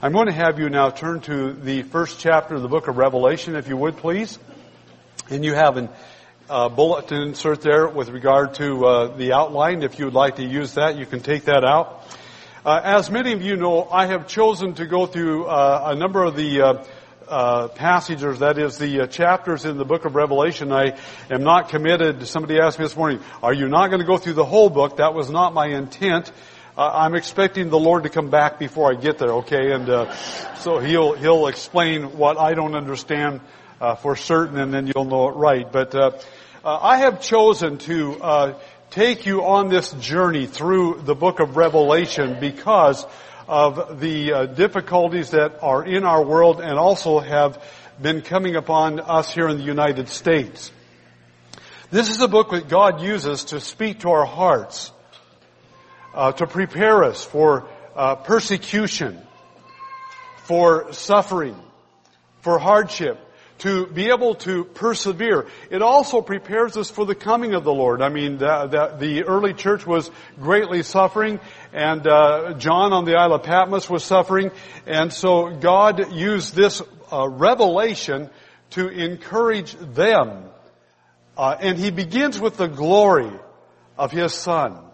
I'm going to have you now turn to the first chapter of the book of Revelation, if you would please. And you have a uh, bullet to insert there with regard to uh, the outline. If you would like to use that, you can take that out. Uh, as many of you know, I have chosen to go through uh, a number of the uh, uh, passages, that is the chapters in the book of Revelation. I am not committed. Somebody asked me this morning, are you not going to go through the whole book? That was not my intent I'm expecting the Lord to come back before I get there, okay? And uh, so he'll he'll explain what I don't understand uh, for certain, and then you'll know it right. But uh, uh, I have chosen to uh, take you on this journey through the book of Revelation because of the difficulties that are in our world and also have been coming upon us here in the United States. This is a book that God uses to speak to our hearts uh, to prepare us for uh, persecution, for suffering, for hardship, to be able to persevere. It also prepares us for the coming of the Lord. I mean, the, the, the early church was greatly suffering, and uh, John on the Isle of Patmos was suffering, and so God used this uh, revelation to encourage them. Uh, and he begins with the glory of his son.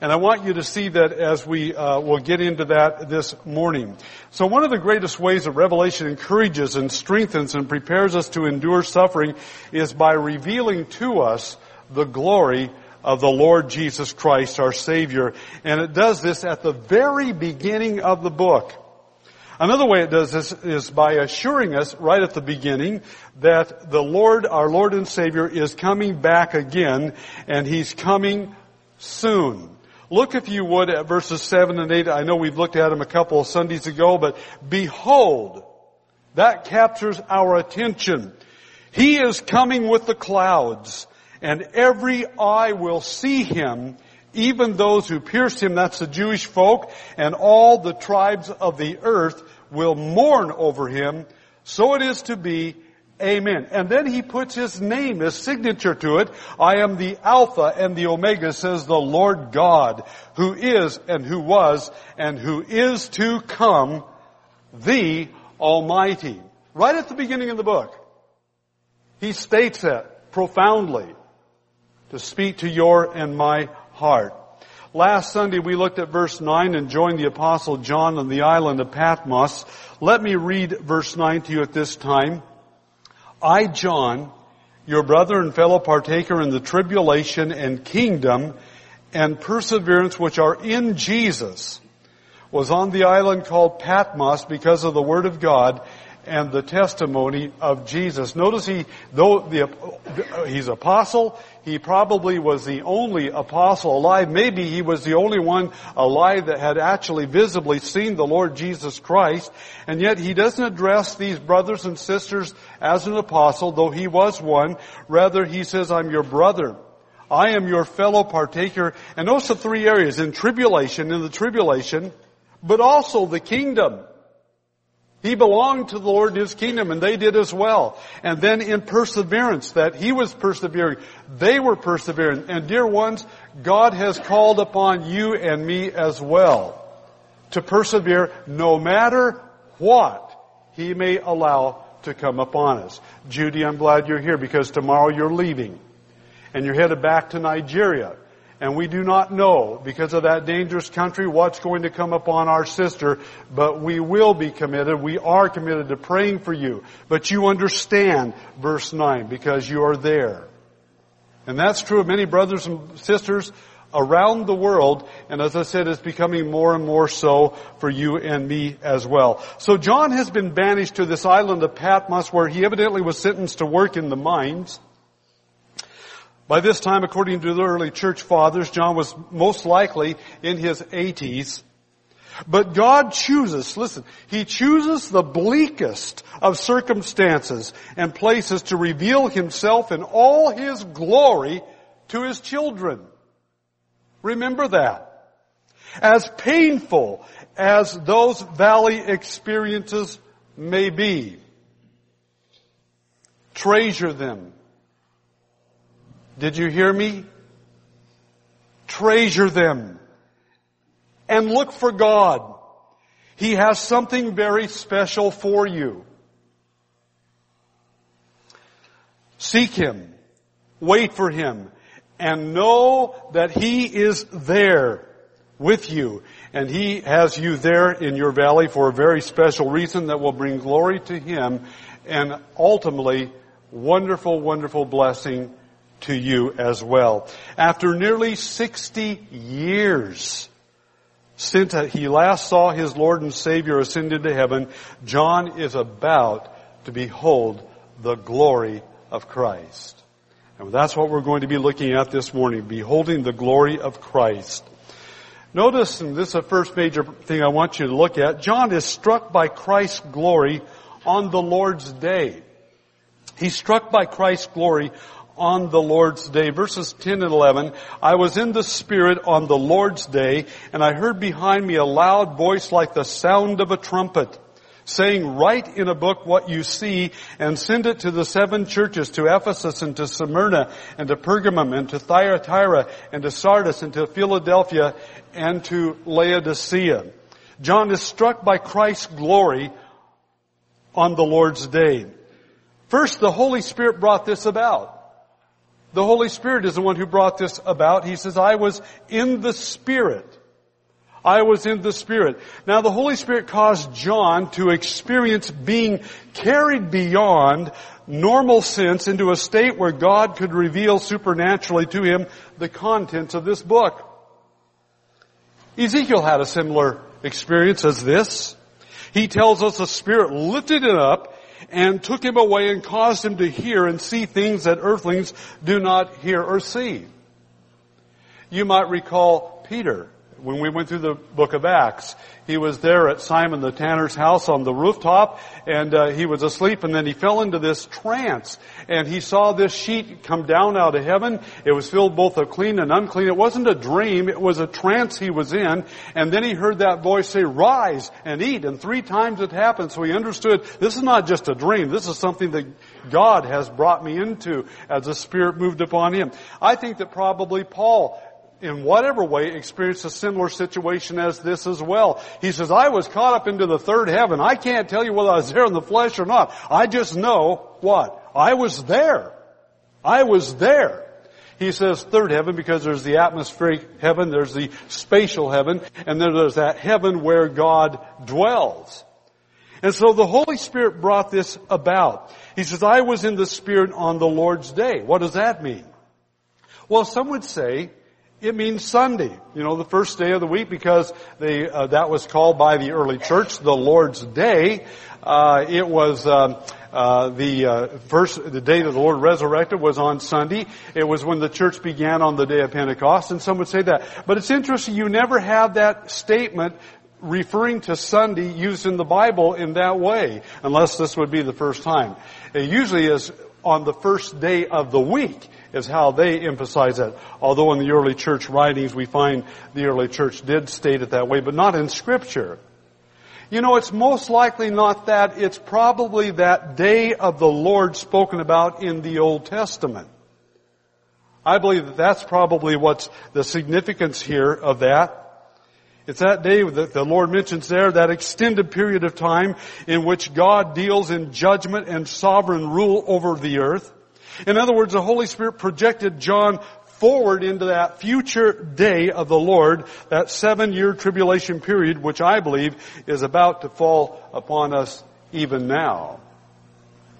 And I want you to see that as we uh, will get into that this morning. So one of the greatest ways that Revelation encourages and strengthens and prepares us to endure suffering is by revealing to us the glory of the Lord Jesus Christ, our Savior. And it does this at the very beginning of the book. Another way it does this is by assuring us right at the beginning that the Lord, our Lord and Savior, is coming back again, and He's coming soon. Look, if you would, at verses 7 and 8. I know we've looked at them a couple of Sundays ago, but behold, that captures our attention. He is coming with the clouds, and every eye will see him, even those who pierced him, that's the Jewish folk, and all the tribes of the earth will mourn over him. So it is to be Amen. And then he puts his name, his signature to it. I am the Alpha and the Omega, says the Lord God, who is and who was and who is to come, the Almighty. Right at the beginning of the book, he states that profoundly to speak to your and my heart. Last Sunday we looked at verse 9 and joined the apostle John on the island of Patmos. Let me read verse 9 to you at this time. I, John, your brother and fellow partaker in the tribulation and kingdom and perseverance which are in Jesus, was on the island called Patmos because of the Word of God and the testimony of Jesus. Notice he, though the, he's apostle, he probably was the only apostle alive. Maybe he was the only one alive that had actually visibly seen the Lord Jesus Christ. And yet he doesn't address these brothers and sisters as an apostle, though he was one. Rather, he says, I'm your brother. I am your fellow partaker. And notice the three areas. In tribulation, in the tribulation, but also the kingdom. He belonged to the Lord and His kingdom and they did as well. And then in perseverance, that He was persevering, they were persevering. And dear ones, God has called upon you and me as well to persevere no matter what He may allow to come upon us. Judy, I'm glad you're here because tomorrow you're leaving and you're headed back to Nigeria and we do not know, because of that dangerous country, what's going to come upon our sister, but we will be committed. We are committed to praying for you. But you understand verse 9, because you are there. And that's true of many brothers and sisters around the world, and as I said, it's becoming more and more so for you and me as well. So John has been banished to this island of Patmos where he evidently was sentenced to work in the mines. By this time, according to the early church fathers, John was most likely in his 80s. But God chooses, listen, He chooses the bleakest of circumstances and places to reveal Himself in all His glory to His children. Remember that. As painful as those valley experiences may be, treasure them did you hear me? Treasure them and look for God. He has something very special for you. Seek Him. Wait for Him. And know that He is there with you. And He has you there in your valley for a very special reason that will bring glory to Him and ultimately wonderful, wonderful blessing to you as well. After nearly 60 years since he last saw his Lord and Savior ascend into heaven, John is about to behold the glory of Christ. And that's what we're going to be looking at this morning, beholding the glory of Christ. Notice, and this is the first major thing I want you to look at, John is struck by Christ's glory on the Lord's day. He's struck by Christ's glory on the Lord's day. Verses 10 and 11, I was in the Spirit on the Lord's day, and I heard behind me a loud voice like the sound of a trumpet, saying, write in a book what you see, and send it to the seven churches, to Ephesus, and to Smyrna, and to Pergamum, and to Thyatira, and to Sardis, and to Philadelphia, and to Laodicea. John is struck by Christ's glory on the Lord's day. First, the Holy Spirit brought this about. The Holy Spirit is the one who brought this about. He says, I was in the Spirit. I was in the Spirit. Now the Holy Spirit caused John to experience being carried beyond normal sense into a state where God could reveal supernaturally to him the contents of this book. Ezekiel had a similar experience as this. He tells us the Spirit lifted it up and took him away and caused him to hear and see things that earthlings do not hear or see. You might recall Peter when we went through the book of Acts. He was there at Simon the tanner's house on the rooftop and uh, he was asleep and then he fell into this trance and he saw this sheet come down out of heaven. It was filled both of clean and unclean. It wasn't a dream. It was a trance he was in. And then he heard that voice say, rise and eat. And three times it happened. So he understood this is not just a dream. This is something that God has brought me into as the Spirit moved upon him. I think that probably Paul in whatever way experienced a similar situation as this as well. He says, I was caught up into the third heaven. I can't tell you whether I was there in the flesh or not. I just know what? I was there. I was there. He says third heaven because there's the atmospheric heaven, there's the spatial heaven, and then there's that heaven where God dwells. And so the Holy Spirit brought this about. He says, I was in the Spirit on the Lord's day. What does that mean? Well, some would say it means Sunday, you know, the first day of the week because they, uh, that was called by the early church the Lord's Day. Uh, it was um, uh, the uh, first, the day that the Lord resurrected was on Sunday. It was when the church began on the day of Pentecost, and some would say that. But it's interesting, you never have that statement referring to Sunday used in the Bible in that way, unless this would be the first time. It usually is on the first day of the week is how they emphasize that. Although in the early church writings we find the early church did state it that way, but not in scripture. You know, it's most likely not that. It's probably that day of the Lord spoken about in the Old Testament. I believe that that's probably what's the significance here of that. It's that day that the Lord mentions there, that extended period of time in which God deals in judgment and sovereign rule over the earth. In other words, the Holy Spirit projected John forward into that future day of the Lord, that seven year tribulation period, which I believe is about to fall upon us even now.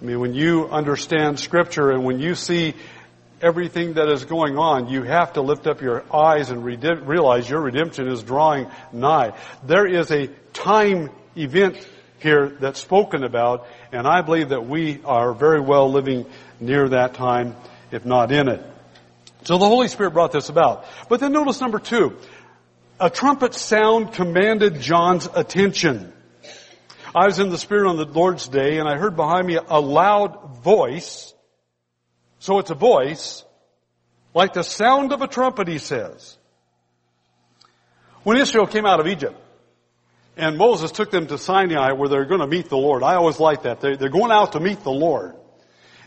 I mean, when you understand scripture and when you see everything that is going on, you have to lift up your eyes and realize your redemption is drawing nigh. There is a time event here that's spoken about, and I believe that we are very well living near that time, if not in it. So the Holy Spirit brought this about. But then notice number two. A trumpet sound commanded John's attention. I was in the Spirit on the Lord's day and I heard behind me a loud voice. So it's a voice, like the sound of a trumpet, he says. When Israel came out of Egypt, and Moses took them to Sinai where they're going to meet the Lord. I always like that. They're, going out to meet the Lord.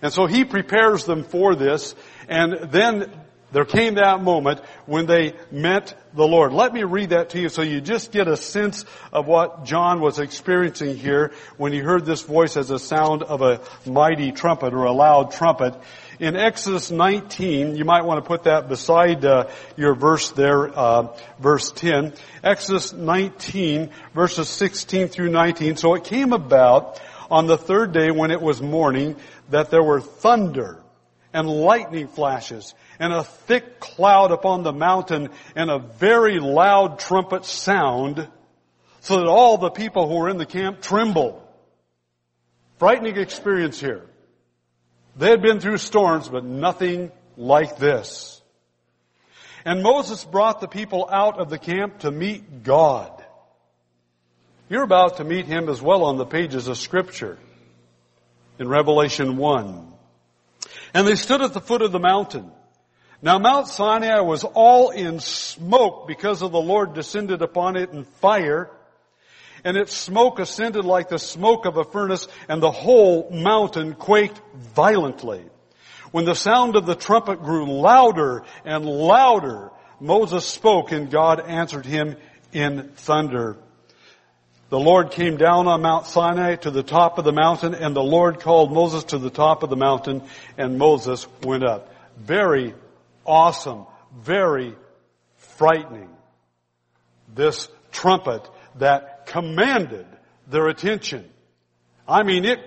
And so he prepares them for this, and then there came that moment when they met the Lord. Let me read that to you so you just get a sense of what John was experiencing here when he heard this voice as a sound of a mighty trumpet or a loud trumpet. In Exodus 19, you might want to put that beside uh, your verse there, uh, verse 10. Exodus 19, verses 16 through 19. So it came about on the third day when it was morning that there were thunder and lightning flashes and a thick cloud upon the mountain and a very loud trumpet sound so that all the people who were in the camp trembled. Frightening experience here. They had been through storms, but nothing like this. And Moses brought the people out of the camp to meet God. You're about to meet him as well on the pages of scripture in Revelation 1. And they stood at the foot of the mountain. Now Mount Sinai was all in smoke because of the Lord descended upon it in fire. And its smoke ascended like the smoke of a furnace and the whole mountain quaked violently. When the sound of the trumpet grew louder and louder, Moses spoke and God answered him in thunder. The Lord came down on Mount Sinai to the top of the mountain and the Lord called Moses to the top of the mountain and Moses went up. Very awesome, very frightening. This trumpet that commanded their attention. I mean, it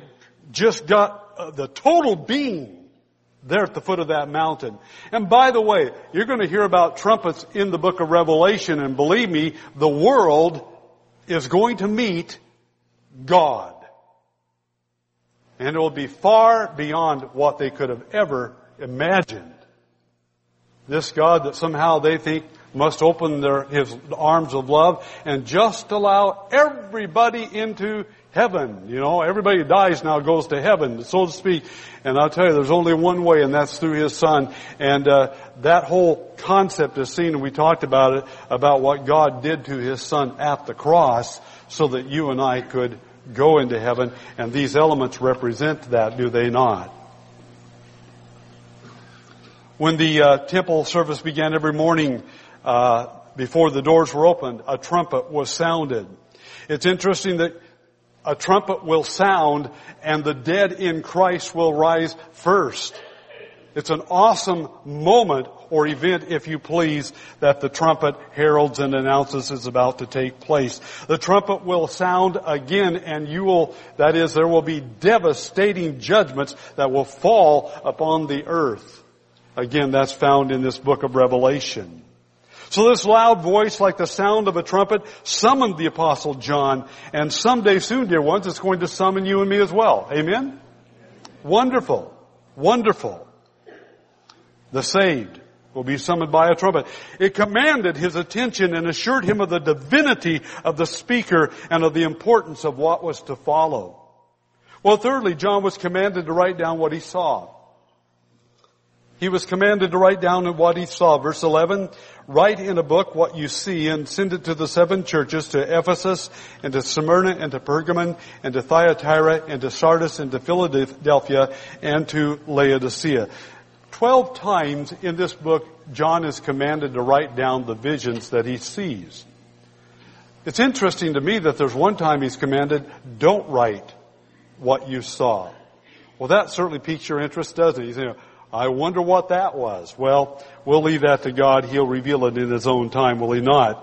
just got uh, the total beam there at the foot of that mountain. And by the way, you're going to hear about trumpets in the book of Revelation, and believe me, the world is going to meet God. And it will be far beyond what they could have ever imagined. This God that somehow they think must open their, his arms of love and just allow everybody into heaven. You know, everybody who dies now goes to heaven, so to speak. And I'll tell you, there's only one way, and that's through His Son. And uh, that whole concept is seen, and we talked about it, about what God did to His Son at the cross, so that you and I could go into heaven. And these elements represent that, do they not? When the uh, temple service began every morning, uh, before the doors were opened, a trumpet was sounded. It's interesting that a trumpet will sound and the dead in Christ will rise first. It's an awesome moment or event, if you please, that the trumpet heralds and announces is about to take place. The trumpet will sound again and you will, that is, there will be devastating judgments that will fall upon the earth. Again, that's found in this book of Revelation. So this loud voice, like the sound of a trumpet, summoned the apostle John, and someday soon, dear ones, it's going to summon you and me as well. Amen? Wonderful. Wonderful. The saved will be summoned by a trumpet. It commanded his attention and assured him of the divinity of the speaker and of the importance of what was to follow. Well, thirdly, John was commanded to write down what he saw. He was commanded to write down what he saw. Verse 11, write in a book what you see and send it to the seven churches, to Ephesus, and to Smyrna, and to Pergamon, and to Thyatira, and to Sardis, and to Philadelphia, and to Laodicea. Twelve times in this book, John is commanded to write down the visions that he sees. It's interesting to me that there's one time he's commanded, don't write what you saw. Well, that certainly piques your interest, doesn't it? You I wonder what that was. Well, we'll leave that to God. He'll reveal it in His own time, will He not?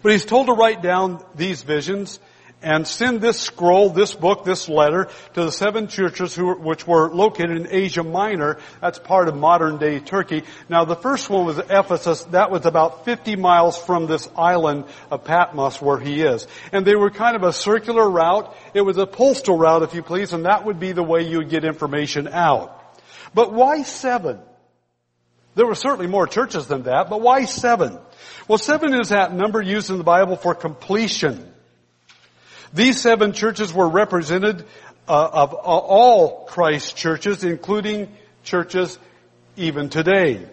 But He's told to write down these visions and send this scroll, this book, this letter to the seven churches who, which were located in Asia Minor. That's part of modern day Turkey. Now the first one was Ephesus. That was about 50 miles from this island of Patmos where he is. And they were kind of a circular route. It was a postal route, if you please, and that would be the way you would get information out. But why seven? There were certainly more churches than that, but why seven? Well, seven is that number used in the Bible for completion. These seven churches were represented uh, of all Christ churches, including churches even today.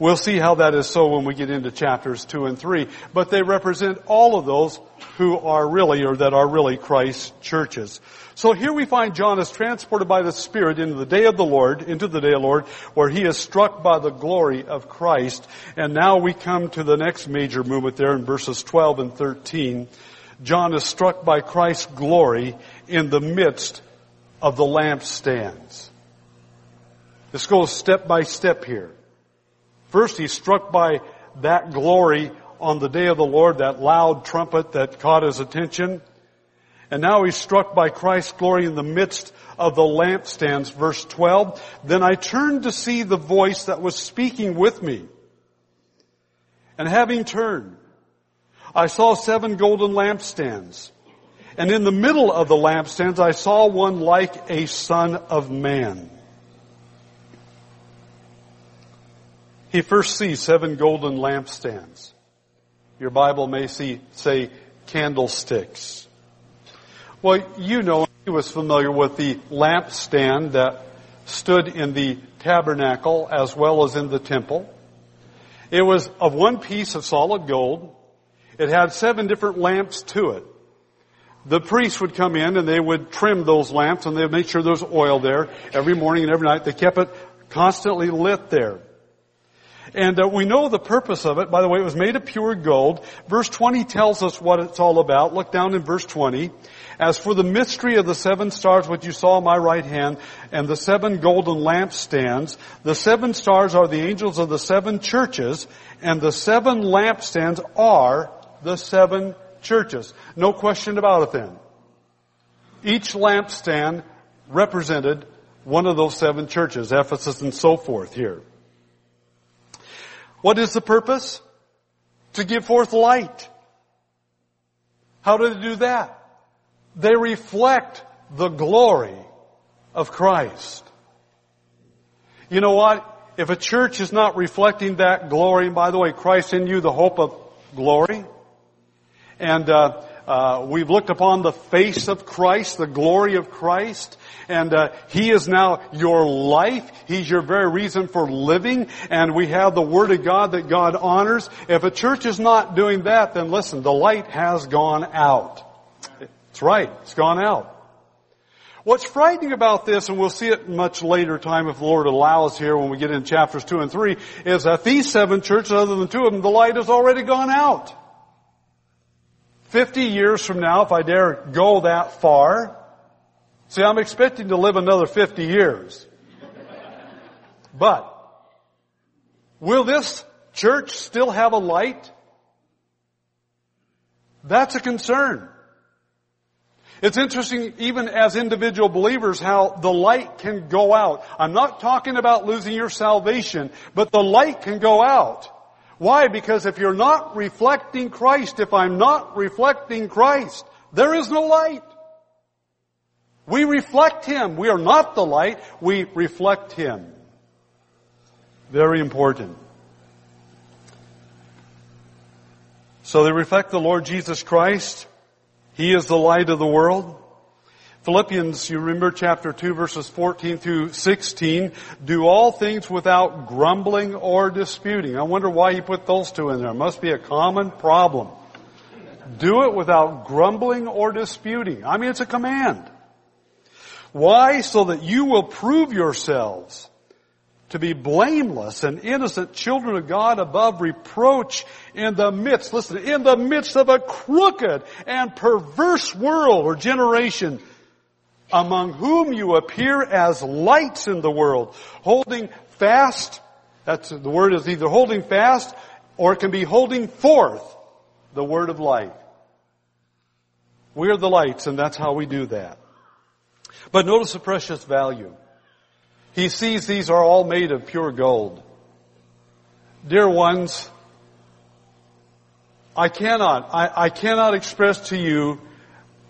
We'll see how that is so when we get into chapters 2 and 3. But they represent all of those who are really, or that are really Christ's churches. So here we find John is transported by the Spirit into the day of the Lord, into the day of the Lord, where he is struck by the glory of Christ. And now we come to the next major movement there in verses 12 and 13. John is struck by Christ's glory in the midst of the lampstands. This goes step by step here. First, he's struck by that glory on the day of the Lord, that loud trumpet that caught his attention. And now he's struck by Christ's glory in the midst of the lampstands. Verse 12. Then I turned to see the voice that was speaking with me. And having turned, I saw seven golden lampstands. And in the middle of the lampstands, I saw one like a son of man. He first sees seven golden lampstands. Your Bible may see, say candlesticks. Well, you know, he was familiar with the lampstand that stood in the tabernacle as well as in the temple. It was of one piece of solid gold. It had seven different lamps to it the priests would come in and they would trim those lamps and they would make sure there was oil there every morning and every night. They kept it constantly lit there. And uh, we know the purpose of it. By the way, it was made of pure gold. Verse 20 tells us what it's all about. Look down in verse 20. As for the mystery of the seven stars which you saw in my right hand and the seven golden lampstands, the seven stars are the angels of the seven churches and the seven lampstands are the seven churches. No question about it then. Each lampstand represented one of those seven churches, Ephesus and so forth here. What is the purpose? To give forth light. How do they do that? They reflect the glory of Christ. You know what? If a church is not reflecting that glory, and by the way, Christ in you, the hope of glory, and uh, uh, we've looked upon the face of Christ, the glory of Christ, and uh, He is now your life. He's your very reason for living, and we have the Word of God that God honors. If a church is not doing that, then listen, the light has gone out. It's right, it's gone out. What's frightening about this, and we'll see it much later time if the Lord allows here when we get in chapters 2 and 3, is that these seven churches, other than two of them, the light has already gone out. 50 years from now, if I dare go that far, see, I'm expecting to live another 50 years. But, will this church still have a light? That's a concern. It's interesting, even as individual believers, how the light can go out. I'm not talking about losing your salvation, but the light can go out. Why? Because if you're not reflecting Christ, if I'm not reflecting Christ, there is no light. We reflect Him. We are not the light. We reflect Him. Very important. So they reflect the Lord Jesus Christ. He is the light of the world. Philippians, you remember chapter 2 verses 14 through 16, do all things without grumbling or disputing. I wonder why he put those two in there. It must be a common problem. Do it without grumbling or disputing. I mean, it's a command. Why? So that you will prove yourselves to be blameless and innocent children of God above reproach in the midst, listen, in the midst of a crooked and perverse world or generation among whom you appear as lights in the world, holding fast, that's, the word is either holding fast or it can be holding forth the word of light. We are the lights and that's how we do that. But notice the precious value. He sees these are all made of pure gold. Dear ones, I cannot, I, I cannot express to you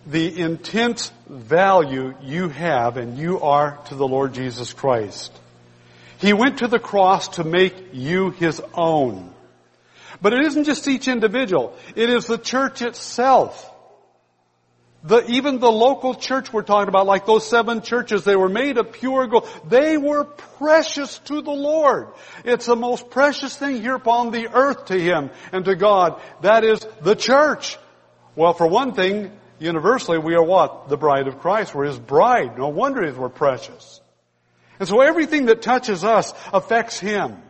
the intense value you have and you are to the Lord Jesus Christ. He went to the cross to make you His own. But it isn't just each individual. It is the church itself. The, even the local church we're talking about, like those seven churches, they were made of pure gold. They were precious to the Lord. It's the most precious thing here upon the earth to Him and to God. That is the church. Well, for one thing, universally, we are what? The bride of Christ. We're His bride. No wonder we're precious. And so everything that touches us affects Him.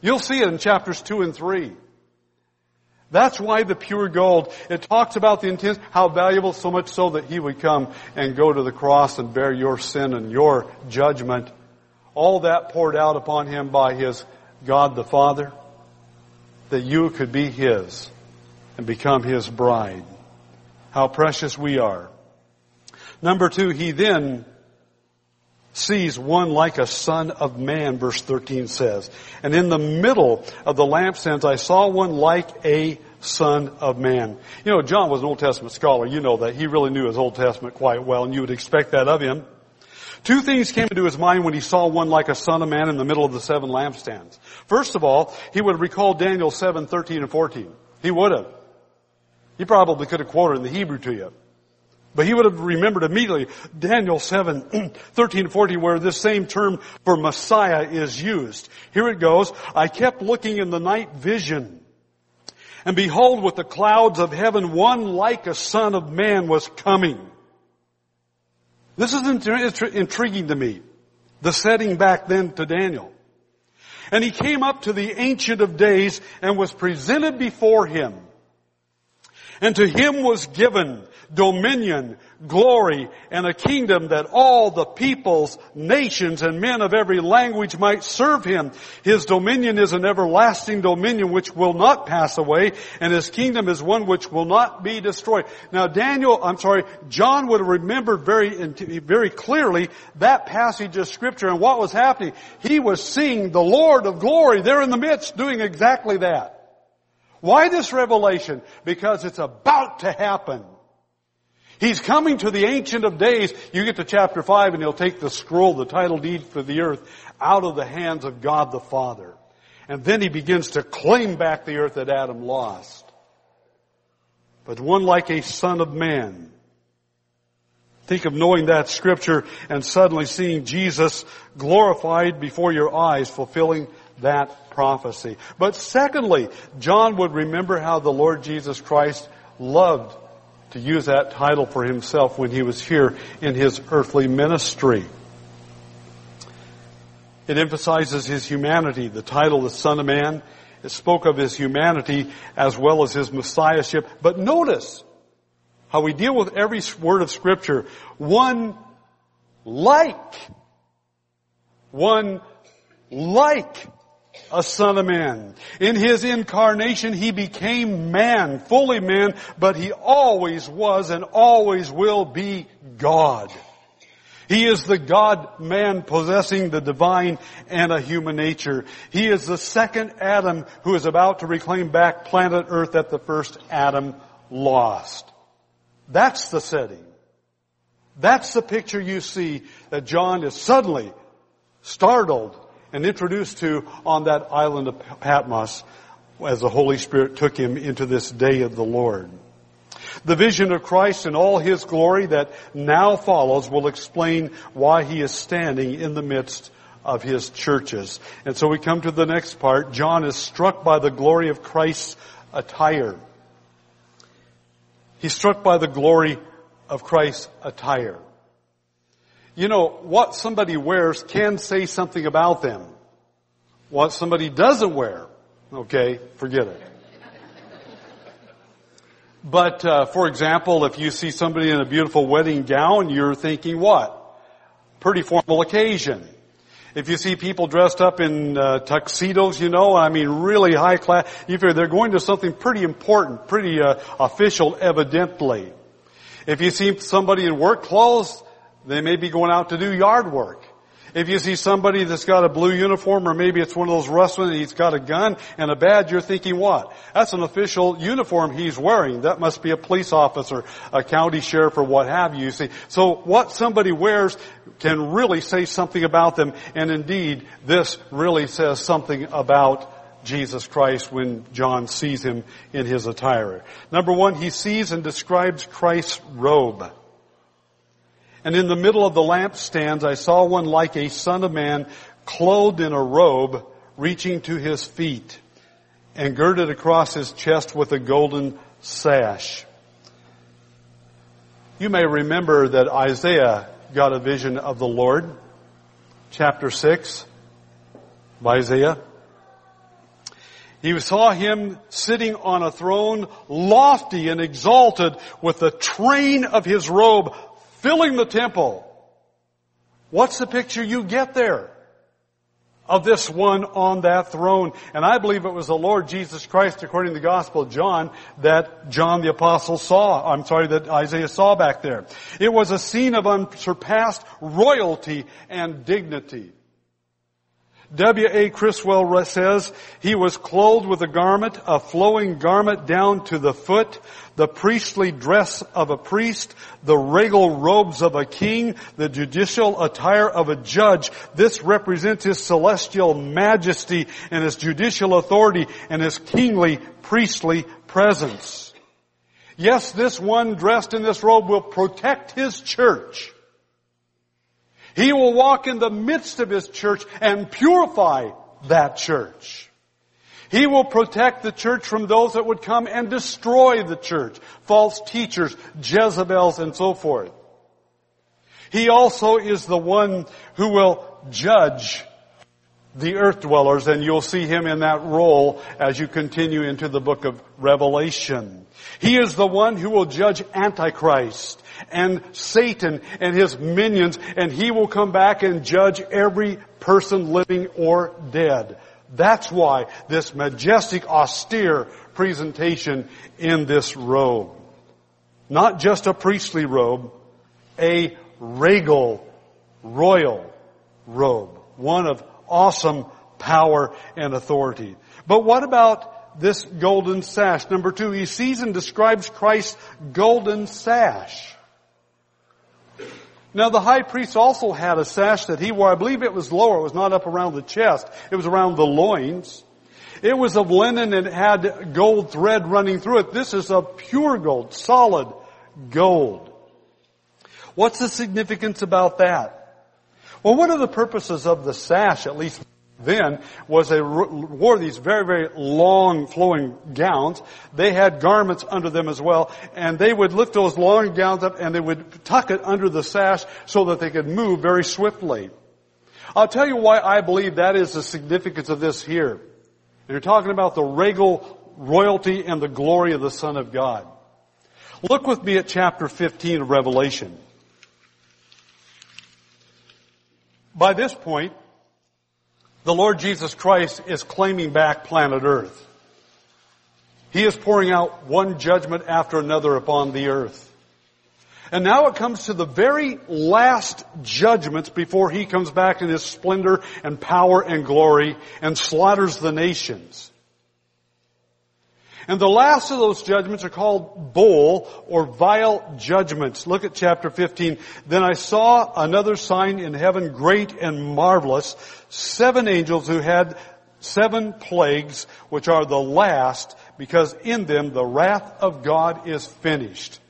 You'll see it in chapters 2 and 3. That's why the pure gold, it talks about the intent, how valuable, so much so that he would come and go to the cross and bear your sin and your judgment. All that poured out upon him by his God the Father, that you could be his and become his bride. How precious we are. Number two, he then sees one like a son of man, verse 13 says. And in the middle of the lampstands I saw one like a son of man. You know, John was an Old Testament scholar. You know that. He really knew his Old Testament quite well, and you would expect that of him. Two things came into his mind when he saw one like a son of man in the middle of the seven lampstands. First of all, he would recall Daniel 7, 13 and 14. He would have. He probably could have quoted in the Hebrew to you. But he would have remembered immediately Daniel 7, 13 14 where this same term for Messiah is used. Here it goes. I kept looking in the night vision. And behold, with the clouds of heaven, one like a son of man was coming. This is intriguing to me. The setting back then to Daniel. And he came up to the Ancient of Days and was presented before him. And to him was given dominion, glory, and a kingdom that all the peoples, nations, and men of every language might serve him. His dominion is an everlasting dominion which will not pass away, and his kingdom is one which will not be destroyed. Now Daniel, I'm sorry, John would have remembered very, very clearly that passage of scripture and what was happening. He was seeing the Lord of glory there in the midst doing exactly that. Why this revelation? Because it's about to happen. He's coming to the Ancient of Days. You get to chapter 5 and he'll take the scroll, the title deed for the earth, out of the hands of God the Father. And then he begins to claim back the earth that Adam lost. But one like a son of man. Think of knowing that scripture and suddenly seeing Jesus glorified before your eyes, fulfilling that prophecy. But secondly, John would remember how the Lord Jesus Christ loved to use that title for himself when he was here in his earthly ministry. It emphasizes his humanity. The title, the Son of Man, it spoke of his humanity as well as his messiahship. But notice how we deal with every word of scripture. One like. One like a son of man. In his incarnation, he became man, fully man, but he always was and always will be God. He is the God man possessing the divine and a human nature. He is the second Adam who is about to reclaim back planet earth that the first Adam lost. That's the setting. That's the picture you see that John is suddenly startled and introduced to on that island of Patmos as the Holy Spirit took him into this day of the Lord. The vision of Christ in all His glory that now follows will explain why He is standing in the midst of His churches. And so we come to the next part. John is struck by the glory of Christ's attire. He's struck by the glory of Christ's attire. You know, what somebody wears can say something about them. What somebody doesn't wear, okay, forget it. But, uh, for example, if you see somebody in a beautiful wedding gown, you're thinking what? Pretty formal occasion. If you see people dressed up in uh, tuxedos, you know, I mean, really high class, you figure they're going to something pretty important, pretty uh, official, evidently. If you see somebody in work clothes, they may be going out to do yard work. If you see somebody that's got a blue uniform or maybe it's one of those rustling and he's got a gun and a badge, you're thinking what? That's an official uniform he's wearing. That must be a police officer, a county sheriff or what have you, you see. So what somebody wears can really say something about them and indeed this really says something about Jesus Christ when John sees him in his attire. Number one, he sees and describes Christ's robe. And in the middle of the lampstands, I saw one like a son of man clothed in a robe reaching to his feet and girded across his chest with a golden sash. You may remember that Isaiah got a vision of the Lord, chapter 6 of Isaiah. He saw him sitting on a throne, lofty and exalted, with the train of his robe filling the temple. What's the picture you get there? Of this one on that throne. And I believe it was the Lord Jesus Christ, according to the Gospel of John, that John the Apostle saw, I'm sorry, that Isaiah saw back there. It was a scene of unsurpassed royalty and dignity. W.A. Criswell says, he was clothed with a garment, a flowing garment down to the foot, the priestly dress of a priest, the regal robes of a king, the judicial attire of a judge. This represents his celestial majesty and his judicial authority and his kingly priestly presence. Yes, this one dressed in this robe will protect his church. He will walk in the midst of His church and purify that church. He will protect the church from those that would come and destroy the church. False teachers, Jezebels, and so forth. He also is the one who will judge the earth dwellers, and you'll see him in that role as you continue into the book of Revelation. He is the one who will judge Antichrist and Satan and his minions, and he will come back and judge every person living or dead. That's why this majestic, austere presentation in this robe. Not just a priestly robe, a regal, royal robe. One of awesome power and authority. But what about this golden sash? Number two, he sees and describes Christ's golden sash. Now the high priest also had a sash that he wore. I believe it was lower. It was not up around the chest. It was around the loins. It was of linen and it had gold thread running through it. This is of pure gold, solid gold. What's the significance about that? Well, one of the purposes of the sash, at least then was they wore these very, very long flowing gowns. They had garments under them as well, and they would lift those long gowns up and they would tuck it under the sash so that they could move very swiftly. I'll tell you why I believe that is the significance of this here. You're talking about the regal royalty and the glory of the Son of God. Look with me at chapter 15 of Revelation. By this point, the Lord Jesus Christ is claiming back planet earth. He is pouring out one judgment after another upon the earth. And now it comes to the very last judgments before he comes back in his splendor and power and glory and slaughters the nations. And the last of those judgments are called bowl or vial judgments. Look at chapter 15. Then I saw another sign in heaven great and marvelous. Seven angels who had seven plagues, which are the last, because in them the wrath of God is finished.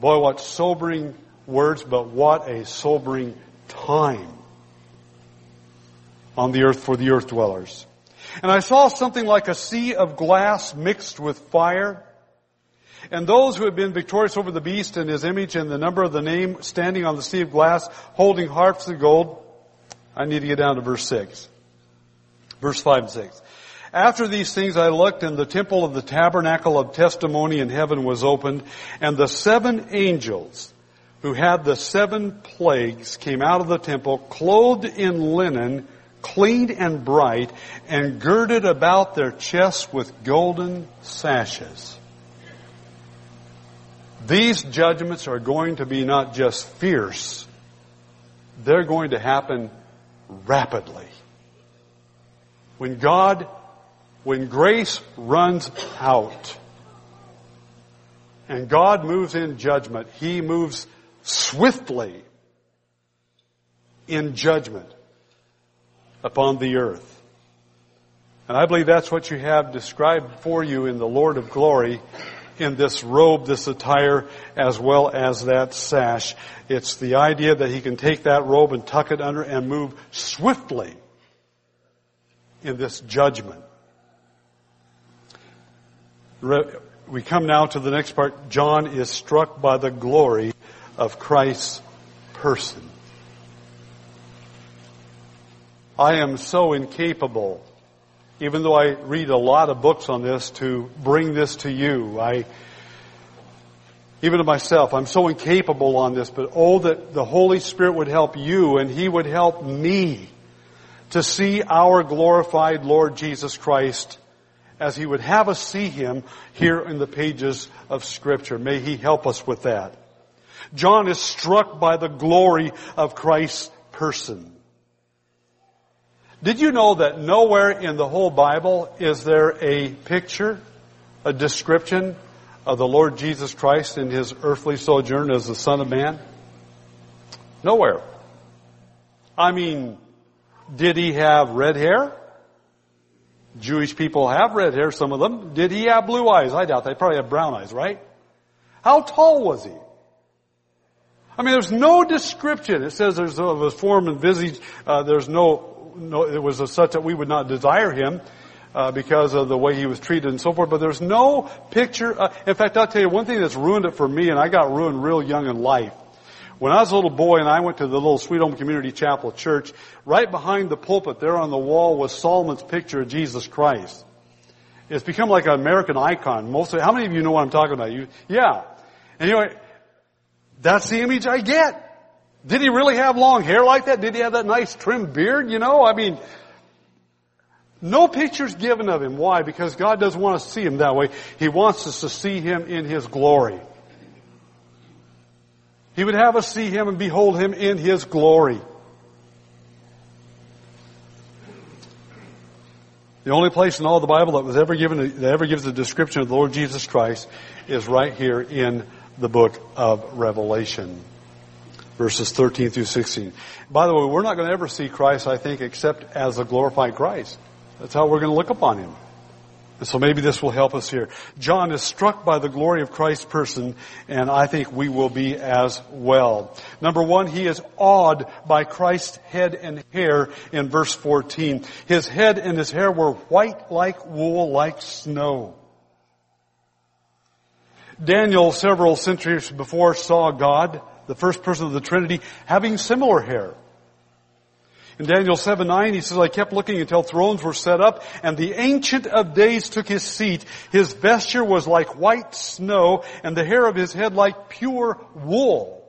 Boy, what sobering words, but what a sobering time on the earth for the earth dwellers. And I saw something like a sea of glass mixed with fire. And those who had been victorious over the beast and his image and the number of the name standing on the sea of glass, holding harps of gold. I need to get down to verse 6. Verse 5 and 6. After these things I looked and the temple of the tabernacle of testimony in heaven was opened and the seven angels who had the seven plagues came out of the temple clothed in linen clean and bright, and girded about their chests with golden sashes. These judgments are going to be not just fierce, they're going to happen rapidly. When God, when grace runs out, and God moves in judgment, He moves swiftly in judgment upon the earth. And I believe that's what you have described for you in the Lord of glory in this robe, this attire, as well as that sash. It's the idea that he can take that robe and tuck it under and move swiftly in this judgment. We come now to the next part. John is struck by the glory of Christ's person. I am so incapable even though I read a lot of books on this to bring this to you. I, even to myself, I'm so incapable on this, but oh that the Holy Spirit would help you and He would help me to see our glorified Lord Jesus Christ as He would have us see Him here in the pages of Scripture. May He help us with that. John is struck by the glory of Christ's person. Did you know that nowhere in the whole Bible is there a picture, a description of the Lord Jesus Christ in his earthly sojourn as the Son of Man? Nowhere. I mean, did he have red hair? Jewish people have red hair, some of them. Did he have blue eyes? I doubt they probably had brown eyes, right? How tall was he? I mean, there's no description. It says there's of form and visage. Uh, there's no no, it was such that we would not desire him uh, because of the way he was treated and so forth. But there's no picture. Uh, in fact, I'll tell you one thing that's ruined it for me, and I got ruined real young in life. When I was a little boy and I went to the little Sweet Home Community Chapel church, right behind the pulpit there on the wall was Sallman's picture of Jesus Christ. It's become like an American icon. Mostly, how many of you know what I'm talking about? You, yeah. Anyway, that's the image I get. Did he really have long hair like that? Did he have that nice trimmed beard? You know, I mean, no pictures given of him. Why? Because God doesn't want us to see him that way. He wants us to see him in his glory. He would have us see him and behold him in his glory. The only place in all the Bible that was ever given, that ever gives a description of the Lord Jesus Christ is right here in the book of Revelation verses 13 through 16. By the way, we're not going to ever see Christ, I think, except as a glorified Christ. That's how we're going to look upon Him. And so maybe this will help us here. John is struck by the glory of Christ's person, and I think we will be as well. Number one, he is awed by Christ's head and hair in verse 14. His head and his hair were white like wool, like snow. Daniel, several centuries before, saw God the first person of the Trinity, having similar hair. In Daniel 7 9, he says, I kept looking until thrones were set up, and the Ancient of Days took his seat. His vesture was like white snow, and the hair of his head like pure wool.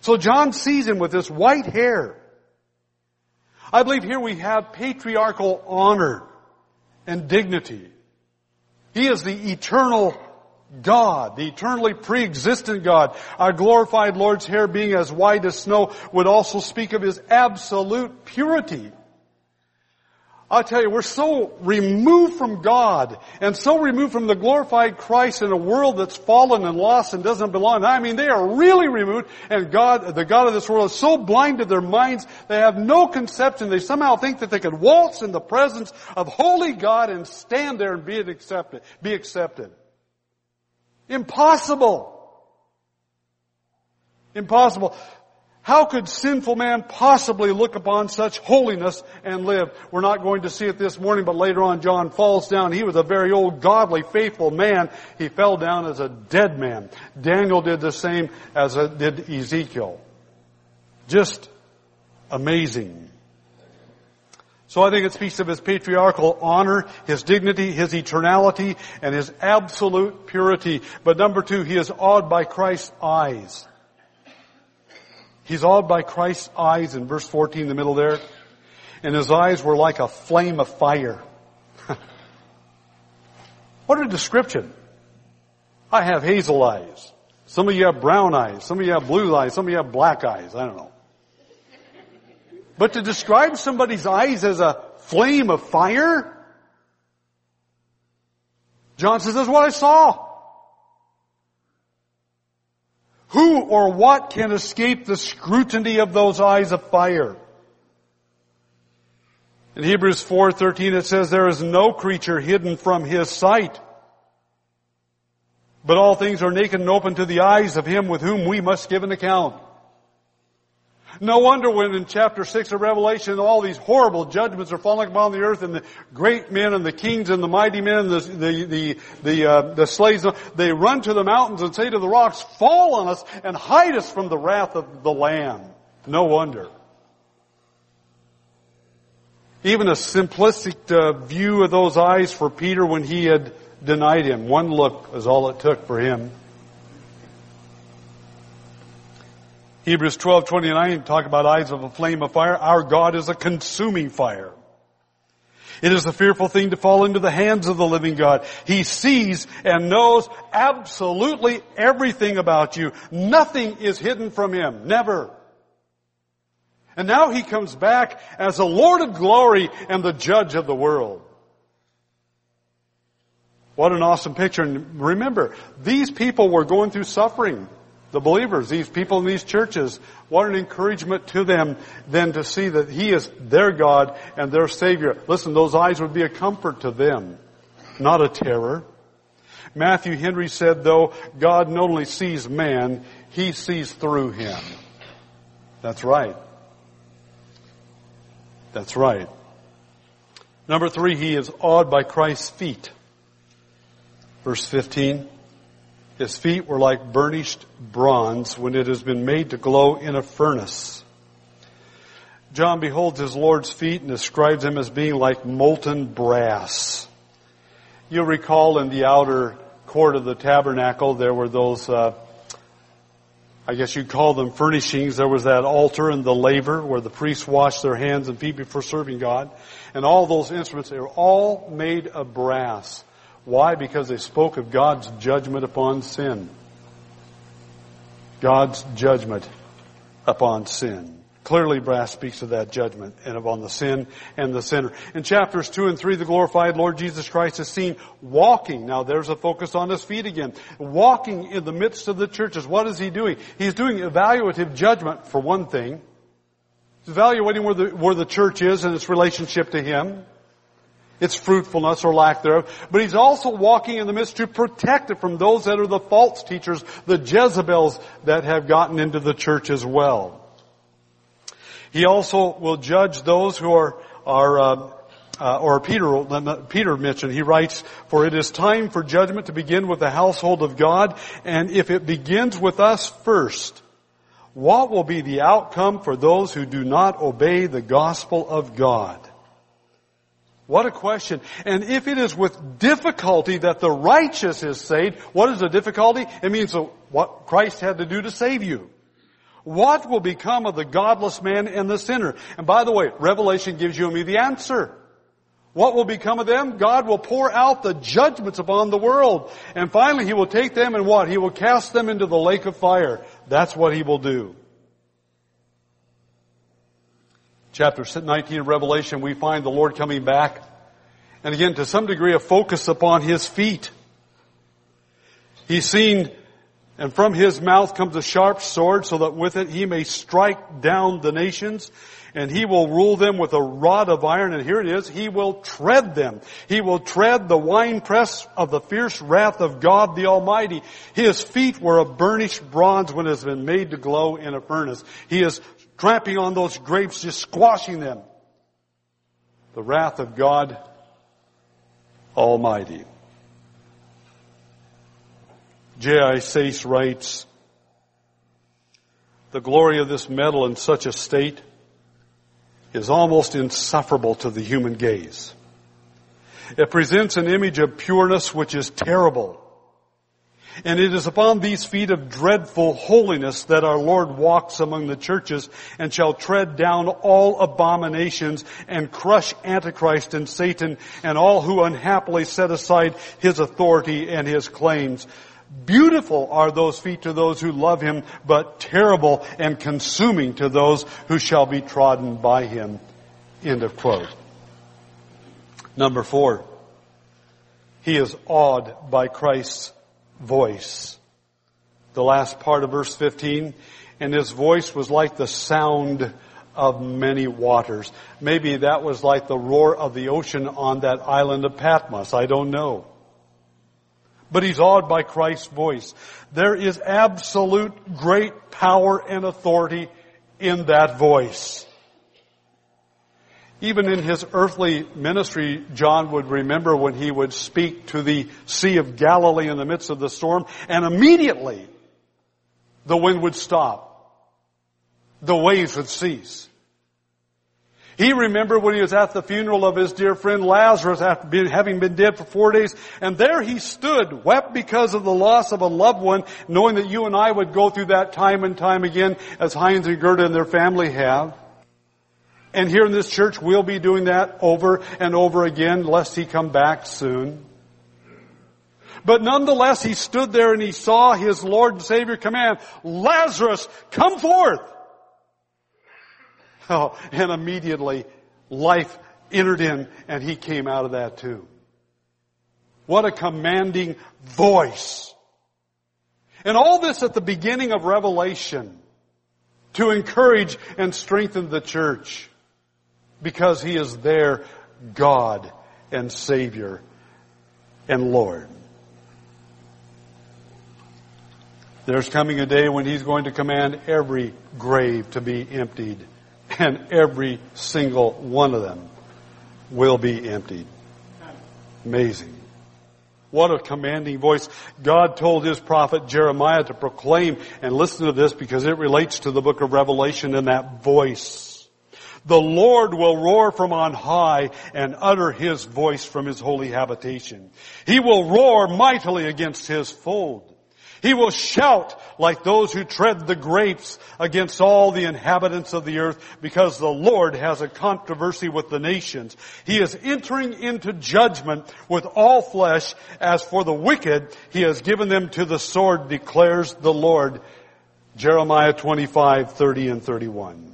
So John sees him with this white hair. I believe here we have patriarchal honor and dignity. He is the eternal God, the eternally pre-existent God, our glorified Lord's hair being as white as snow would also speak of His absolute purity. I'll tell you, we're so removed from God and so removed from the glorified Christ in a world that's fallen and lost and doesn't belong. I mean, they are really removed and God, the God of this world is so blinded their minds, they have no conception. They somehow think that they can waltz in the presence of holy God and stand there and be accepted, be accepted. Impossible. Impossible. How could sinful man possibly look upon such holiness and live? We're not going to see it this morning, but later on John falls down. He was a very old, godly, faithful man. He fell down as a dead man. Daniel did the same as uh, did Ezekiel. Just amazing. So I think it speaks of his patriarchal honor, his dignity, his eternality, and his absolute purity. But number two, he is awed by Christ's eyes. He's awed by Christ's eyes in verse 14, the middle there. And his eyes were like a flame of fire. what a description. I have hazel eyes. Some of you have brown eyes. Some of you have blue eyes. Some of you have black eyes. I don't know. But to describe somebody's eyes as a flame of fire, John says, that's what I saw. Who or what can escape the scrutiny of those eyes of fire? In Hebrews 4:13 it says there is no creature hidden from his sight. But all things are naked and open to the eyes of him with whom we must give an account. No wonder when in chapter 6 of Revelation all these horrible judgments are falling upon the earth and the great men and the kings and the mighty men and the, the, the, the, uh, the slaves, they run to the mountains and say to the rocks, fall on us and hide us from the wrath of the Lamb. No wonder. Even a simplistic uh, view of those eyes for Peter when he had denied him. One look is all it took for him. Hebrews 12:29 talk about eyes of a flame of fire. Our God is a consuming fire. It is a fearful thing to fall into the hands of the living God. He sees and knows absolutely everything about you. Nothing is hidden from Him. Never. And now He comes back as the Lord of glory and the judge of the world. What an awesome picture. And remember, these people were going through suffering the believers, these people in these churches, what an encouragement to them then to see that He is their God and their Savior. Listen, those eyes would be a comfort to them, not a terror. Matthew Henry said though, God not only sees man, He sees through him. That's right. That's right. Number three, He is awed by Christ's feet. Verse 15. His feet were like burnished bronze when it has been made to glow in a furnace. John beholds his Lord's feet and describes them as being like molten brass. You'll recall in the outer court of the tabernacle there were those, uh, I guess you'd call them furnishings. There was that altar and the laver where the priests washed their hands and feet before serving God. And all those instruments, they were all made of brass. Why? Because they spoke of God's judgment upon sin. God's judgment upon sin. Clearly brass speaks of that judgment and upon the sin and the sinner. In chapters 2 and 3, the glorified Lord Jesus Christ is seen walking. Now there's a focus on his feet again. Walking in the midst of the churches. What is he doing? He's doing evaluative judgment for one thing. He's evaluating where the, where the church is and its relationship to him its fruitfulness or lack thereof. But he's also walking in the midst to protect it from those that are the false teachers, the Jezebels that have gotten into the church as well. He also will judge those who are, are, uh, uh, or Peter, Peter mentioned, he writes, for it is time for judgment to begin with the household of God, and if it begins with us first, what will be the outcome for those who do not obey the gospel of God? What a question. And if it is with difficulty that the righteous is saved, what is the difficulty? It means what Christ had to do to save you. What will become of the godless man and the sinner? And by the way, Revelation gives you and me the answer. What will become of them? God will pour out the judgments upon the world. And finally, He will take them and what? He will cast them into the lake of fire. That's what He will do. Chapter 19 of Revelation, we find the Lord coming back. And again, to some degree, a focus upon His feet. He's seen, and from His mouth comes a sharp sword so that with it He may strike down the nations and He will rule them with a rod of iron. And here it is, He will tread them. He will tread the winepress of the fierce wrath of God the Almighty. His feet were of burnished bronze when it has been made to glow in a furnace. He is tramping on those grapes, just squashing them. The wrath of God Almighty. J.I. Seiss writes, the glory of this metal in such a state is almost insufferable to the human gaze. It presents an image of pureness which is terrible and it is upon these feet of dreadful holiness that our Lord walks among the churches and shall tread down all abominations and crush Antichrist and Satan and all who unhappily set aside his authority and his claims. Beautiful are those feet to those who love him, but terrible and consuming to those who shall be trodden by him. End of quote. Number four. He is awed by Christ's voice. The last part of verse 15, and his voice was like the sound of many waters. Maybe that was like the roar of the ocean on that island of Patmos. I don't know. But he's awed by Christ's voice. There is absolute great power and authority in that voice. Even in his earthly ministry, John would remember when he would speak to the Sea of Galilee in the midst of the storm, and immediately the wind would stop. The waves would cease. He remembered when he was at the funeral of his dear friend Lazarus after having been dead for four days, and there he stood, wept because of the loss of a loved one, knowing that you and I would go through that time and time again, as Heinz and Gerda and their family have. And here in this church, we'll be doing that over and over again, lest he come back soon. But nonetheless, he stood there and he saw his Lord and Savior command, Lazarus, come forth! Oh, and immediately life entered in and he came out of that too. What a commanding voice. And all this at the beginning of Revelation to encourage and strengthen the church because he is their God and Savior and Lord. There's coming a day when he's going to command every grave to be emptied and every single one of them will be emptied. Amazing. What a commanding voice. God told his prophet Jeremiah to proclaim and listen to this because it relates to the book of Revelation in that voice. The Lord will roar from on high and utter his voice from his holy habitation. He will roar mightily against his fold. He will shout like those who tread the grapes against all the inhabitants of the earth because the Lord has a controversy with the nations. He is entering into judgment with all flesh. As for the wicked, he has given them to the sword, declares the Lord. Jeremiah 25, 30 and 31.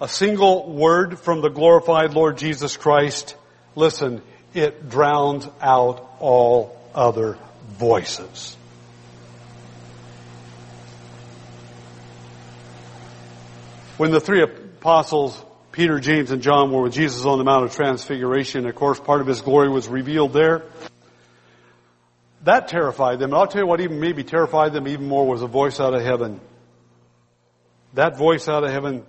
A single word from the glorified Lord Jesus Christ. Listen, it drowns out all other voices. When the three apostles, Peter, James, and John were with Jesus on the Mount of Transfiguration, of course part of his glory was revealed there. That terrified them. And I'll tell you what even maybe terrified them even more was a voice out of heaven. That voice out of heaven,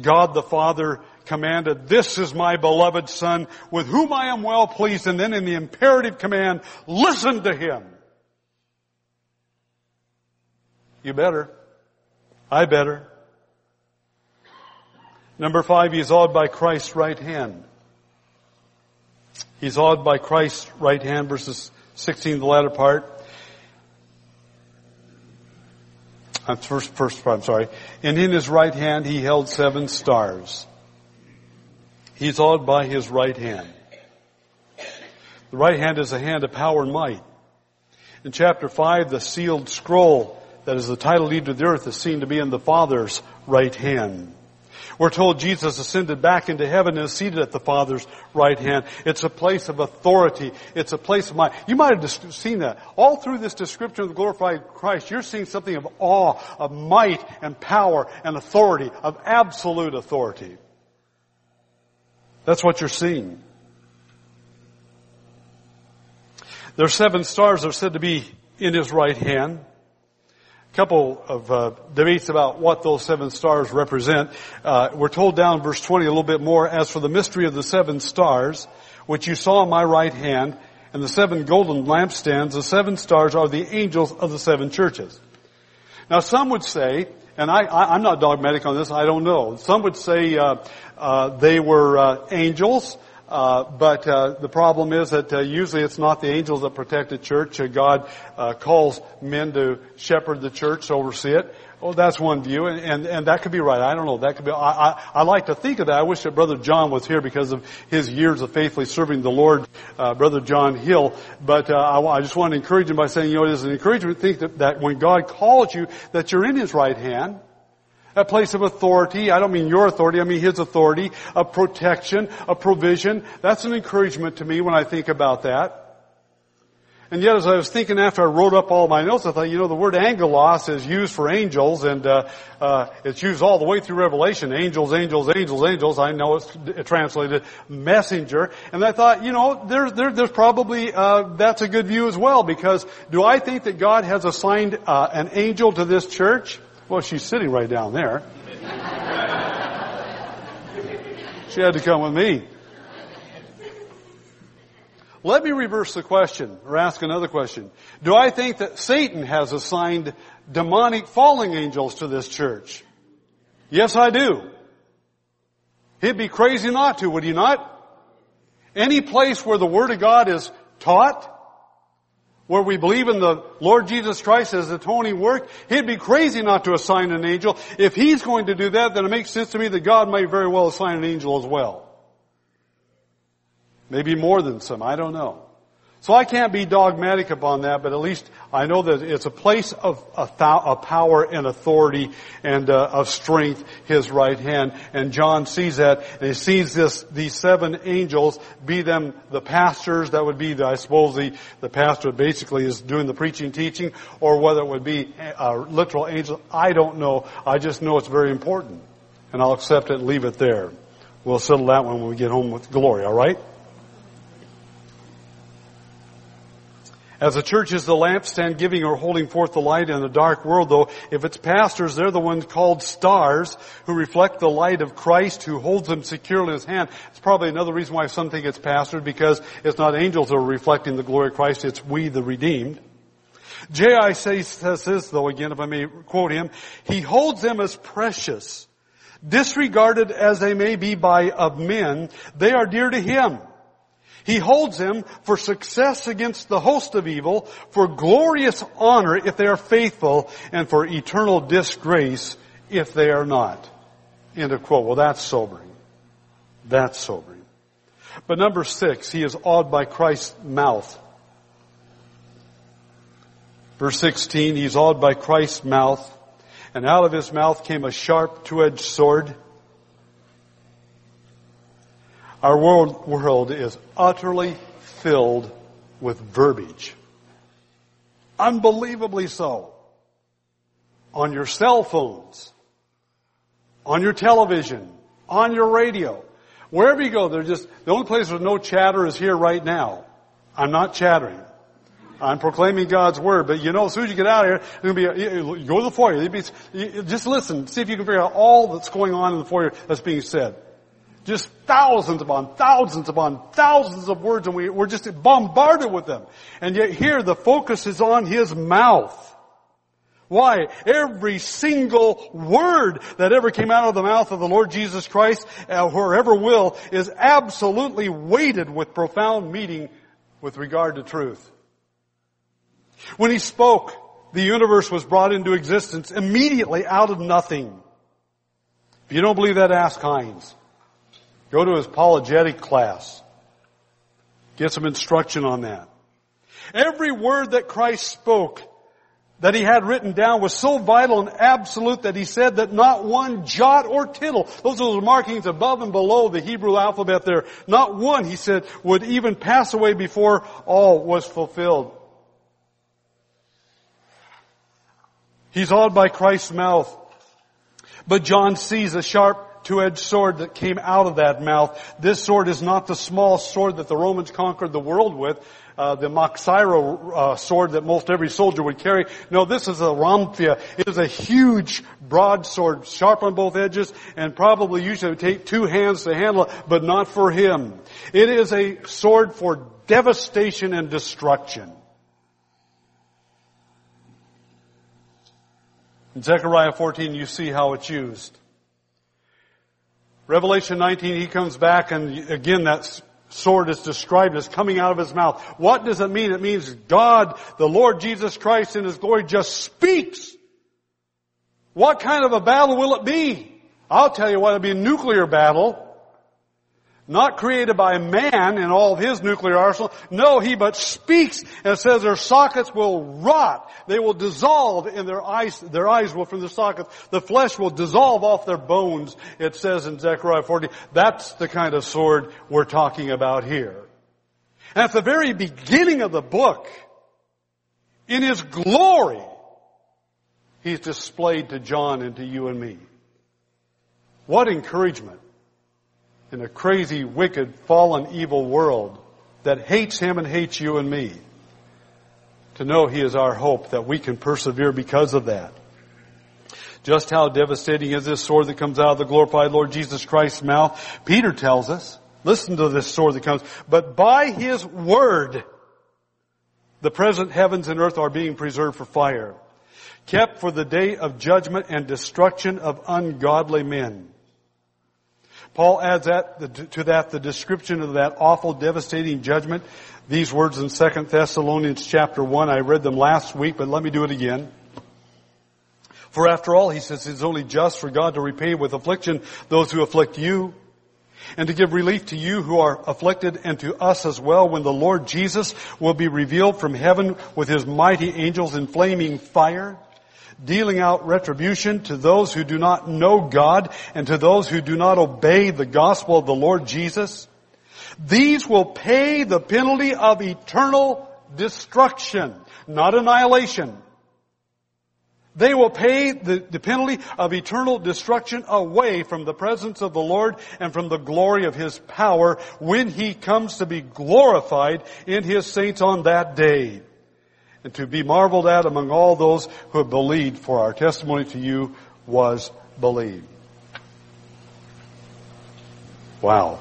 God the Father commanded, this is my beloved son with whom I am well pleased. And then in the imperative command, listen to him. You better. I better. Number five, he's awed by Christ's right hand. He's awed by Christ's right hand, verses 16, the latter part. That's first, first I'm sorry. And in his right hand he held seven stars. He's awed by his right hand. The right hand is a hand of power and might. In chapter 5, the sealed scroll that is the title deed to the earth is seen to be in the Father's right hand. We're told Jesus ascended back into heaven and is seated at the Father's right hand. It's a place of authority. It's a place of might. You might have seen that. All through this description of the glorified Christ, you're seeing something of awe, of might and power and authority, of absolute authority. That's what you're seeing. There are seven stars that are said to be in his right hand. Couple of uh, debates about what those seven stars represent. Uh, we're told down verse 20 a little bit more. As for the mystery of the seven stars, which you saw in my right hand, and the seven golden lampstands, the seven stars are the angels of the seven churches. Now some would say, and I, am not dogmatic on this, I don't know. Some would say uh, uh, they were uh, angels, uh, but uh, the problem is that uh, usually it's not the angels that protect the church. God calls men to shepherd the church, oversee it. That's one view, and, and, and that could be right. I don't know. That could be. I, I, I like to think of that. I wish that Brother John was here because of his years of faithfully serving the Lord, uh, Brother John Hill. But uh, I, I just want to encourage him by saying, you know, it is an encouragement to think that, that when God calls you, that you're in His right hand, a place of authority. I don't mean your authority, I mean His authority, a protection, a provision. That's an encouragement to me when I think about that. And yet, as I was thinking after I wrote up all my notes, I thought, you know, the word angelos is used for angels, and uh, uh, it's used all the way through Revelation. Angels, angels, angels, angels. I know it's translated messenger. And I thought, you know, there, there's probably uh, that's a good view as well. Because do I think that God has assigned uh, an angel to this church? Well, she's sitting right down there. she had to come with me. Let me reverse the question or ask another question. Do I think that Satan has assigned demonic falling angels to this church? Yes, I do. He'd be crazy not to, would he not? Any place where the Word of God is taught, where we believe in the Lord Jesus Christ as atoning work, he'd be crazy not to assign an angel. If he's going to do that, then it makes sense to me that God might very well assign an angel as well. Maybe more than some, I don't know. So I can't be dogmatic upon that, but at least I know that it's a place of, of power and authority and uh, of strength, His right hand. And John sees that, and he sees this, these seven angels, be them the pastors, that would be, the, I suppose, the, the pastor basically is doing the preaching, teaching, or whether it would be a literal angel. I don't know. I just know it's very important. And I'll accept it and leave it there. We'll settle that one when we get home with glory, alright? As the church is the lampstand giving or holding forth the light in a dark world, though, if its pastors, they're the ones called stars who reflect the light of Christ who holds them securely in his hand. It's probably another reason why some think it's pastors because it's not angels that are reflecting the glory of Christ, it's we the redeemed. J.I. says this though, again, if I may quote him, he holds them as precious. Disregarded as they may be by of men, they are dear to him. He holds them for success against the host of evil, for glorious honor if they are faithful, and for eternal disgrace if they are not. End of quote. Well, that's sobering. That's sobering. But number six, he is awed by Christ's mouth. Verse 16, he's awed by Christ's mouth, and out of his mouth came a sharp two-edged sword, our world, world is utterly filled with verbiage. Unbelievably so. On your cell phones, on your television, on your radio, wherever you go, they're just, the only place with no chatter is here right now. I'm not chattering. I'm proclaiming God's word, but you know, as soon as you get out of here, gonna be, you go to the foyer. Be, just listen, see if you can figure out all that's going on in the foyer that's being said. Just thousands upon thousands upon thousands of words and we, we're just bombarded with them. And yet here the focus is on His mouth. Why? Every single word that ever came out of the mouth of the Lord Jesus Christ, uh, will, is absolutely weighted with profound meaning with regard to truth. When He spoke, the universe was brought into existence immediately out of nothing. If you don't believe that, ask Heinz. Go to his apologetic class. Get some instruction on that. Every word that Christ spoke that he had written down was so vital and absolute that he said that not one jot or tittle, those are the markings above and below the Hebrew alphabet there, not one, he said, would even pass away before all was fulfilled. He's awed by Christ's mouth. But John sees a sharp two-edged sword that came out of that mouth. This sword is not the small sword that the Romans conquered the world with, uh, the machaira uh, sword that most every soldier would carry. No, this is a rhomphaia. It is a huge broadsword, sharp on both edges, and probably usually would take two hands to handle it, but not for him. It is a sword for devastation and destruction. In Zechariah 14, you see how it's used. Revelation 19, he comes back and again that sword is described as coming out of his mouth. What does it mean? It means God, the Lord Jesus Christ in his glory just speaks. What kind of a battle will it be? I'll tell you what, it'll be a nuclear battle. Not created by man in all of his nuclear arsenal. No, he but speaks and says their sockets will rot. They will dissolve in their eyes, their eyes will from the sockets. The flesh will dissolve off their bones, it says in Zechariah 40. That's the kind of sword we're talking about here. And at the very beginning of the book, in His glory, He's displayed to John and to you and me. What encouragement in a crazy, wicked, fallen, evil world that hates Him and hates you and me. To know He is our hope that we can persevere because of that. Just how devastating is this sword that comes out of the glorified Lord Jesus Christ's mouth? Peter tells us, listen to this sword that comes, but by His word, the present heavens and earth are being preserved for fire, kept for the day of judgment and destruction of ungodly men. Paul adds that, to that the description of that awful, devastating judgment. These words in 2 Thessalonians chapter 1, I read them last week, but let me do it again. For after all, he says, it's only just for God to repay with affliction those who afflict you, and to give relief to you who are afflicted and to us as well when the Lord Jesus will be revealed from heaven with his mighty angels in flaming fire dealing out retribution to those who do not know God and to those who do not obey the gospel of the Lord Jesus. These will pay the penalty of eternal destruction, not annihilation. They will pay the, the, penalty of eternal destruction away from the presence of the Lord and from the glory of His power when He comes to be glorified in His saints on that day and to be marveled at among all those who have believed, for our testimony to you was believed. Wow.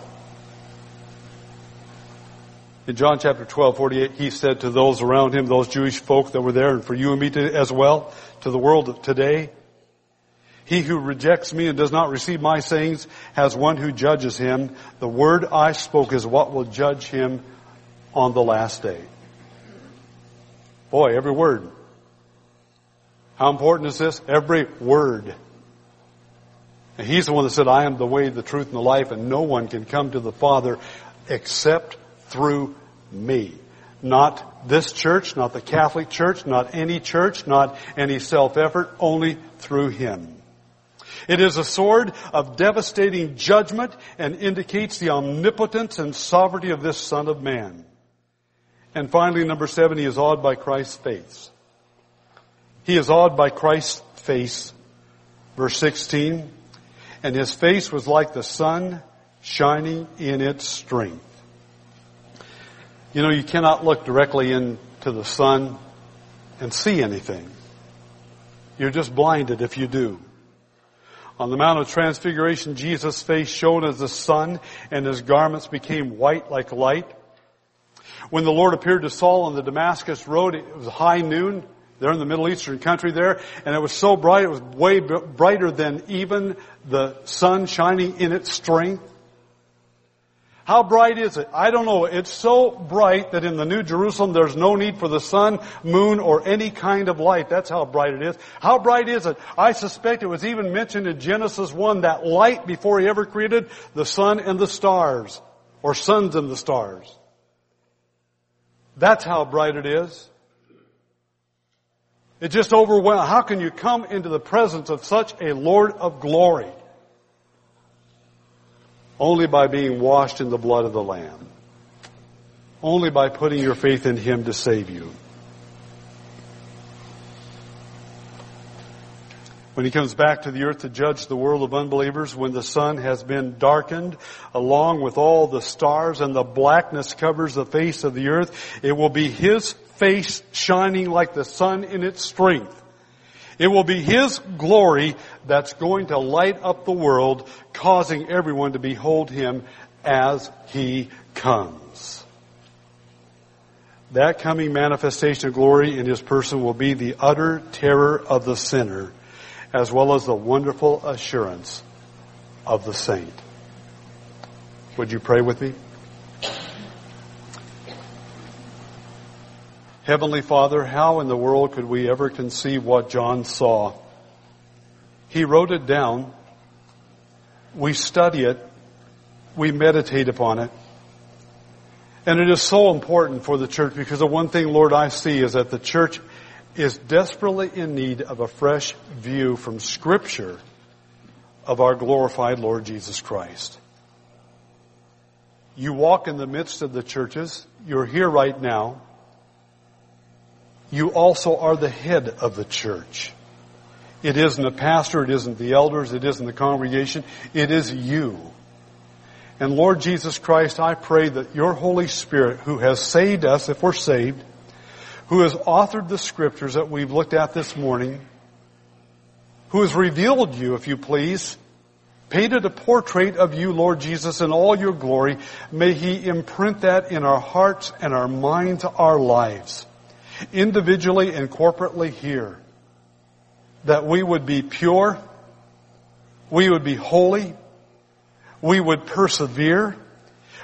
In John chapter 12, 48, he said to those around him, those Jewish folk that were there, and for you and me to, as well, to the world today, he who rejects me and does not receive my sayings has one who judges him. The word I spoke is what will judge him on the last day. Boy, every word. How important is this? Every word. And he's the one that said, I am the way, the truth, and the life, and no one can come to the Father except through me. Not this church, not the Catholic Church, not any church, not any self-effort, only through Him. It is a sword of devastating judgment and indicates the omnipotence and sovereignty of this Son of Man. And finally, number seven, he is awed by Christ's face. He is awed by Christ's face. Verse 16, and his face was like the sun shining in its strength. You know, you cannot look directly into the sun and see anything. You're just blinded if you do. On the Mount of Transfiguration, Jesus' face shone as the sun and his garments became white like light. When the Lord appeared to Saul on the Damascus road, it was high noon. There in the Middle Eastern country there, and it was so bright, it was way brighter than even the sun shining in its strength. How bright is it? I don't know. It's so bright that in the New Jerusalem there's no need for the sun, moon, or any kind of light. That's how bright it is. How bright is it? I suspect it was even mentioned in Genesis 1, that light before he ever created the sun and the stars, or suns and the stars. That's how bright it is. It just overwhelms. How can you come into the presence of such a Lord of glory? Only by being washed in the blood of the Lamb. Only by putting your faith in Him to save you. When he comes back to the earth to judge the world of unbelievers, when the sun has been darkened along with all the stars and the blackness covers the face of the earth, it will be his face shining like the sun in its strength. It will be His glory that's going to light up the world, causing everyone to behold Him as He comes. That coming manifestation of glory in His person will be the utter terror of the sinner as well as the wonderful assurance of the saint. Would you pray with me? Heavenly Father, how in the world could we ever conceive what John saw? He wrote it down. We study it. We meditate upon it. And it is so important for the church because the one thing, Lord, I see is that the church is desperately in need of a fresh view from scripture of our glorified Lord Jesus Christ. You walk in the midst of the churches. You're here right now. you also are the head of the church. It isn't the pastor, it isn't the elders, it isn't the congregation, it is you. And Lord Jesus Christ, I pray that your Holy Spirit, who has saved us if we're saved, who has authored the scriptures that we've looked at this morning, who has revealed you, if you please, painted a portrait of you, Lord Jesus, in all your glory, may He imprint that in our hearts and our minds, our lives, individually and corporately here, that we would be pure, we would be holy, we would persevere,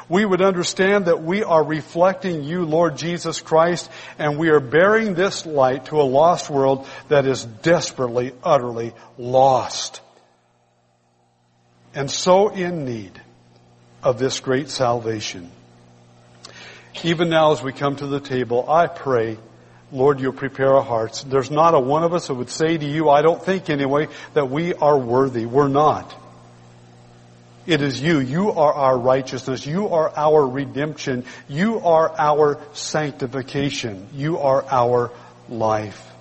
we would understand that we are reflecting you, Lord Jesus Christ, and we are bearing this light to a lost world that is desperately, utterly lost. And so in need of this great salvation. Even now as we come to the table, I pray, Lord, you'll prepare our hearts. There's not a one of us that would say to you, I don't think anyway, that we are worthy. We're not. It is you. You are our righteousness. You are our redemption. You are our sanctification. You are our life.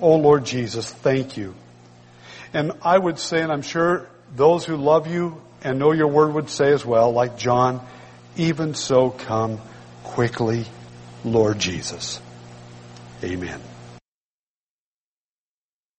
Oh Lord Jesus, thank you. And I would say, and I'm sure those who love you and know your word would say as well, like John, even so come quickly, Lord Jesus. Amen.